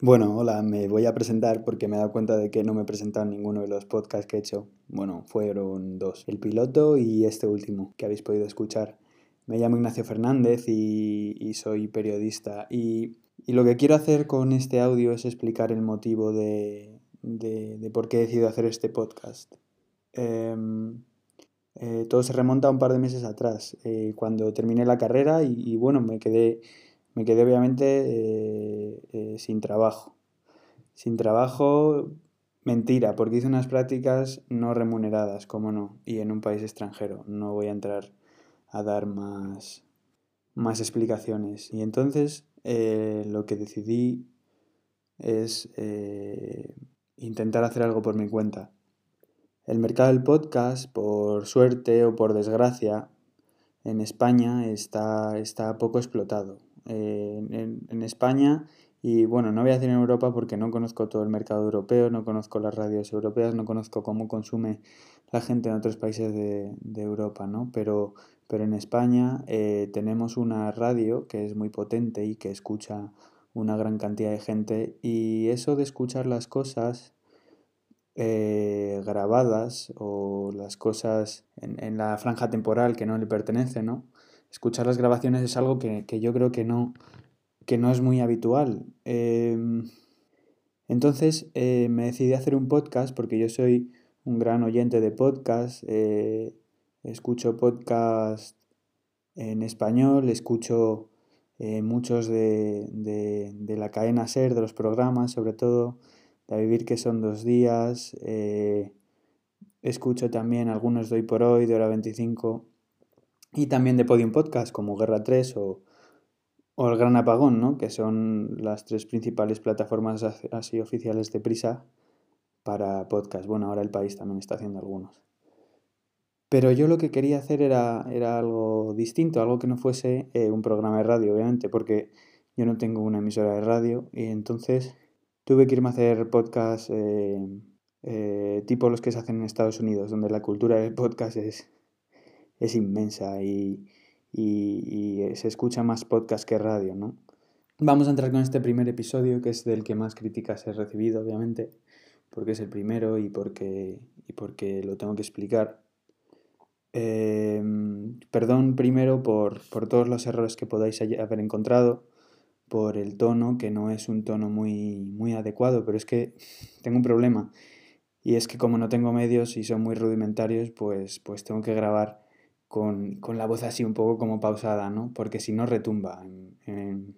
Bueno, hola, me voy a presentar porque me he dado cuenta de que no me he presentado en ninguno de los podcasts que he hecho. Bueno, fueron dos, el piloto y este último que habéis podido escuchar. Me llamo Ignacio Fernández y, soy periodista. Y, lo que quiero hacer con este audio es explicar el motivo de, por qué he decidido hacer este podcast. Em, eh, todo se remonta a un par de meses atrás, eh, cuando terminé la carrera y bueno, me quedé me quedé obviamente eh, eh, sin trabajo. Sin trabajo, mentira, porque hice unas prácticas no remuneradas, como no, y en un país extranjero. No voy a entrar a dar más, más explicaciones. Y entonces eh, lo que decidí es intentar hacer algo por mi cuenta. El mercado del podcast, por suerte o por desgracia, en España está, está poco explotado en, España y bueno, no voy a decir en Europa porque no conozco todo el mercado europeo, no conozco las radios europeas, no conozco cómo consume la gente en otros países de, Europa, ¿no? Pero, pero en España eh, tenemos una radio que es muy potente y que escucha una gran cantidad de gente y eso de escuchar las cosas eh, grabadas o las cosas en, en, la franja temporal que no le pertenece, ¿no? Escuchar las grabaciones es algo que, yo creo que no, que no es muy habitual. Em, entonces eh, me decidí a hacer un podcast porque yo soy un gran oyente de podcast. Eh, escucho podcast en español, escucho eh, muchos de, de, la cadena SER, de los programas, sobre todo, de Vivir que son dos días. escucho también algunos de hoy por hoy, de hora 25 y también de Podium Podcast como Guerra 3 o, El Gran Apagón, ¿no? que son las tres principales plataformas así oficiales de prisa para podcast. Bueno, ahora el país también está haciendo algunos. Pero yo lo que quería hacer era, era algo distinto, algo que no fuese eh, un programa de radio, obviamente, porque yo no tengo una emisora de radio y entonces tuve que irme a hacer podcast eh, eh, tipo los que se hacen en Estados Unidos, donde la cultura del podcast es, es inmensa y, se escucha más podcast que radio, ¿no? Vamos a entrar con este primer episodio, que es del que más críticas he recibido, obviamente, porque es el primero y porque, y porque lo tengo que explicar. Em, perdón primero por, por, todos los errores que podáis haber encontrado, por el tono, que no es un tono muy, muy adecuado, pero es que tengo un problema. Y es que como no tengo medios y son muy rudimentarios, pues, pues tengo que grabar con, con, la voz así un poco como pausada, ¿no? Porque si no retumba en,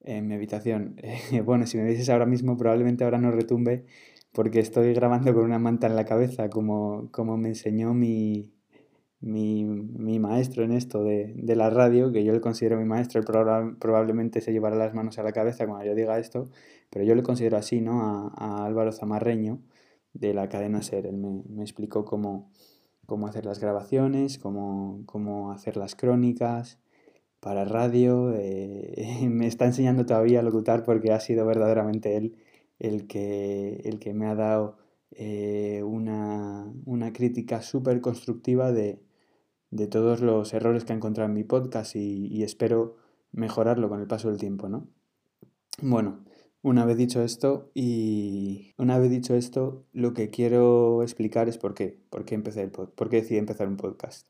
en, mi habitación. bueno, si me vieses ahora mismo probablemente ahora no retumbe porque estoy grabando con una manta en la cabeza, como, como me enseñó mi, mi, mi maestro en esto de, de, la radio, que yo le considero mi maestro, él probablemente se llevará las manos a la cabeza cuando yo diga esto, pero yo le considero así, ¿no? A, a Álvaro Zamarreño de la cadena SER. Él me, me explicó cómo cómo hacer las grabaciones, cómo, cómo hacer las crónicas para radio. Eh, me está enseñando todavía a locutar porque ha sido verdaderamente él el que, el que me ha dado eh, una, una, crítica súper constructiva de, de, todos los errores que ha encontrado en mi podcast y, y espero mejorarlo con el paso del tiempo, ¿no? Bueno, una vez dicho esto, y una vez dicho esto, lo que quiero explicar es por qué, por qué empecé el por qué decidí empezar un podcast.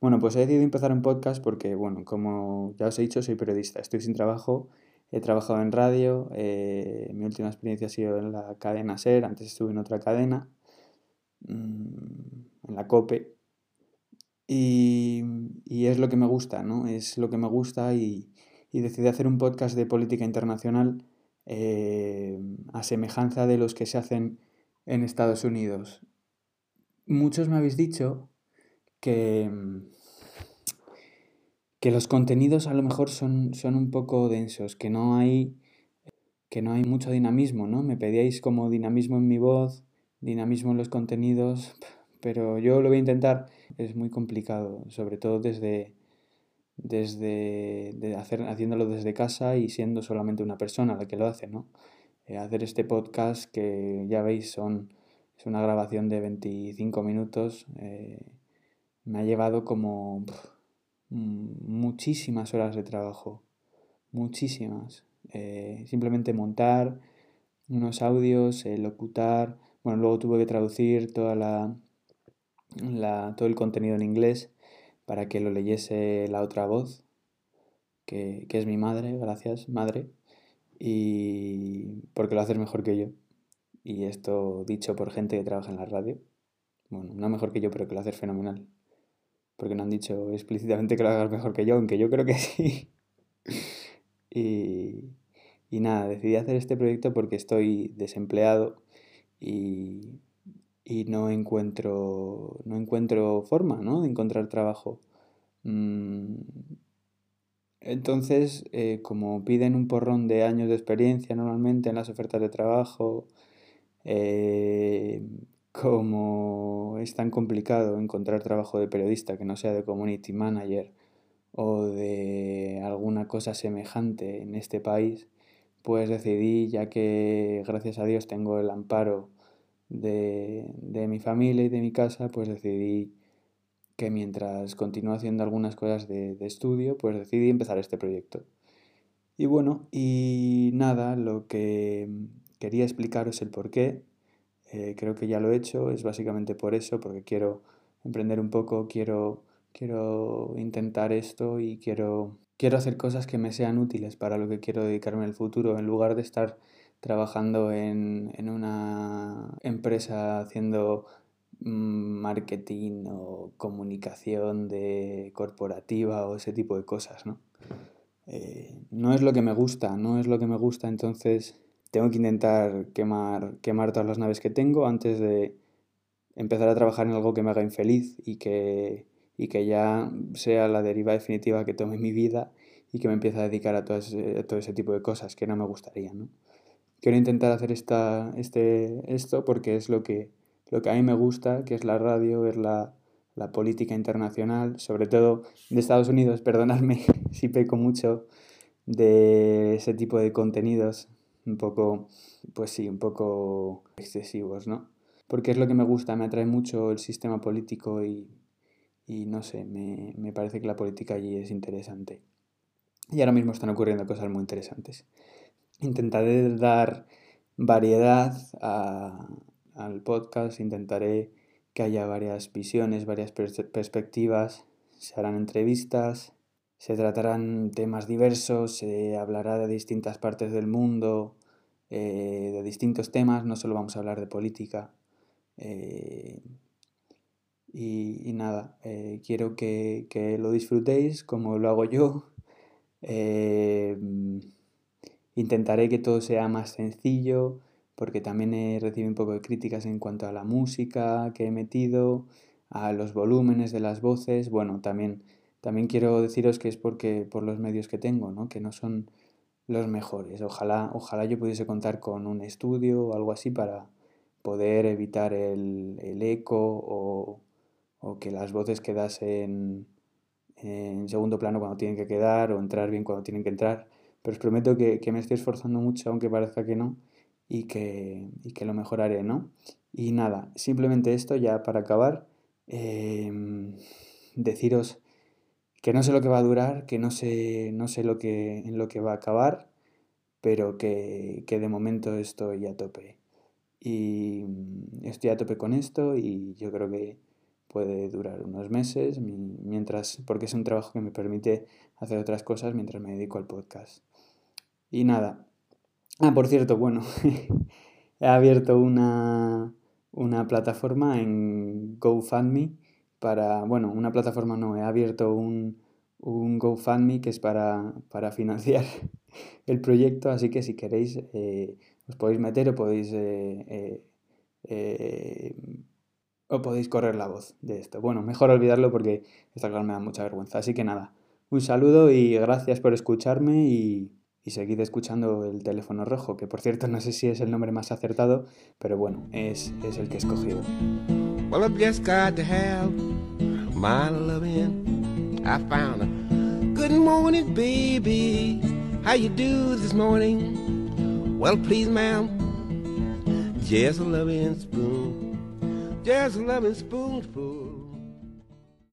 Bueno, pues he decidido empezar un podcast porque, bueno, como ya os he dicho, soy periodista, estoy sin trabajo, he trabajado en radio, eh, mi última experiencia ha sido en la cadena SER, antes estuve en otra cadena, mm, en la COPE, y, y, es lo que me gusta, ¿no? Es lo que me gusta y, y decidí hacer un podcast de política internacional eh, a semejanza de los que se hacen en Estados Unidos. Muchos me habéis dicho que, que los contenidos a lo mejor son, son un poco densos, que no hay que no hay mucho dinamismo, ¿no? Me pedíais como dinamismo en mi voz, dinamismo en los contenidos, pero yo lo voy a intentar. Es muy complicado, sobre todo desde, desde de hacer, haciéndolo desde casa y siendo solamente una persona la que lo hace, ¿no? Eh, hacer este podcast que ya veis son, es una grabación de 25 minutos, eh, me ha llevado como muchísimas horas de trabajo, muchísimas. eh, simplemente montar unos audios, locutar, bueno, luego tuve que traducir toda la, todo el contenido en inglés para que lo leyese la otra voz, que, que es mi madre, gracias, madre, y porque lo haces mejor que yo. Y esto dicho por gente que trabaja en la radio. Bueno, no mejor que yo, pero que lo haces fenomenal. Porque no han dicho explícitamente que lo hagas mejor que yo, aunque yo creo que sí. y, y nada, decidí hacer este proyecto porque estoy desempleado y, y no encuentro, no encuentro forma ¿no? de encontrar trabajo. Mm, entonces, eh, como piden un porrón de años de experiencia normalmente en las ofertas de trabajo, eh, como es tan complicado encontrar trabajo de periodista que no sea de community manager o de alguna cosa semejante en este país, pues decidí, ya que gracias a Dios tengo el amparo de, mi familia y de mi casa, pues decidí que mientras continúo haciendo algunas cosas de, estudio, pues decidí empezar este proyecto. Y bueno, y nada, lo que quería explicaros el por qué, eh, creo que ya lo he hecho, es básicamente por eso, porque quiero emprender un poco, quiero, quiero intentar esto y quiero quiero hacer cosas que me sean útiles para lo que quiero dedicarme en el futuro, en lugar de estar trabajando en, una empresa haciendo mm, marketing o comunicación de corporativa o ese tipo de cosas, ¿no? Eh, no es lo que me gusta, no es lo que me gusta, entonces tengo que intentar quemar, quemar todas las naves que tengo antes de empezar a trabajar en algo que me haga infeliz y que y que ya sea la deriva definitiva que tome mi vida y que me empiece a dedicar a todo ese, todo ese tipo de cosas que no me gustaría, ¿no? Quiero intentar hacer esta, este, esto porque es lo que, lo que a mí me gusta, que es la radio, ver la, la política internacional, sobre todo de Estados Unidos, perdonadme si peco mucho de ese tipo de contenidos un poco, pues sí, un poco excesivos, ¿no? Porque es lo que me gusta, me atrae mucho el sistema político y y no sé, me, me, parece que la política allí es interesante. Y ahora mismo están ocurriendo cosas muy interesantes. Intentaré dar variedad al podcast, intentaré que haya varias visiones, varias perspectivas, se harán entrevistas, se tratarán temas diversos, se hablará de distintas partes del mundo, eh, de distintos temas, no solo vamos a hablar de política. Eh, y, nada, eh, quiero que, lo disfrutéis como lo hago yo. Intentaré que todo sea más sencillo, porque también he recibido un poco de críticas en cuanto a la música que he metido, a los volúmenes de las voces. Bueno, también, también quiero deciros que es porque por los medios que tengo, ¿no? que no son los mejores. Ojalá, ojalá yo pudiese contar con un estudio o algo así para poder evitar el, el eco o o que las voces quedasen en segundo plano cuando tienen que quedar o entrar bien cuando tienen que entrar. Pero os prometo que, me estoy esforzando mucho, aunque parezca que no, y que, que lo mejoraré, ¿no? Y nada, simplemente esto ya para acabar, em, deciros que no sé lo que va a durar, que no sé, no sé lo que, en lo que va a acabar, pero que, que de momento estoy a tope. Y estoy a tope con esto y yo creo que puede durar unos meses, mientras, porque es un trabajo que me permite hacer otras cosas mientras me dedico al podcast. Y nada. Ah, por cierto, bueno, he abierto una, una plataforma en GoFundMe para, bueno, una plataforma no, he abierto un, un GoFundMe que es para, para financiar el proyecto, así que si queréis eh, os podéis meter o podéis eh, eh, o podéis correr la voz de esto. Bueno, mejor olvidarlo porque esta claro me da mucha vergüenza. Así que nada, un saludo y gracias por escucharme y, y seguid escuchando el teléfono rojo, que por cierto no sé si es el nombre más acertado, pero bueno, es, es el que he escogido. Good morning, baby. How you do this morning? Well, please, ma'am. There's a loving spoonful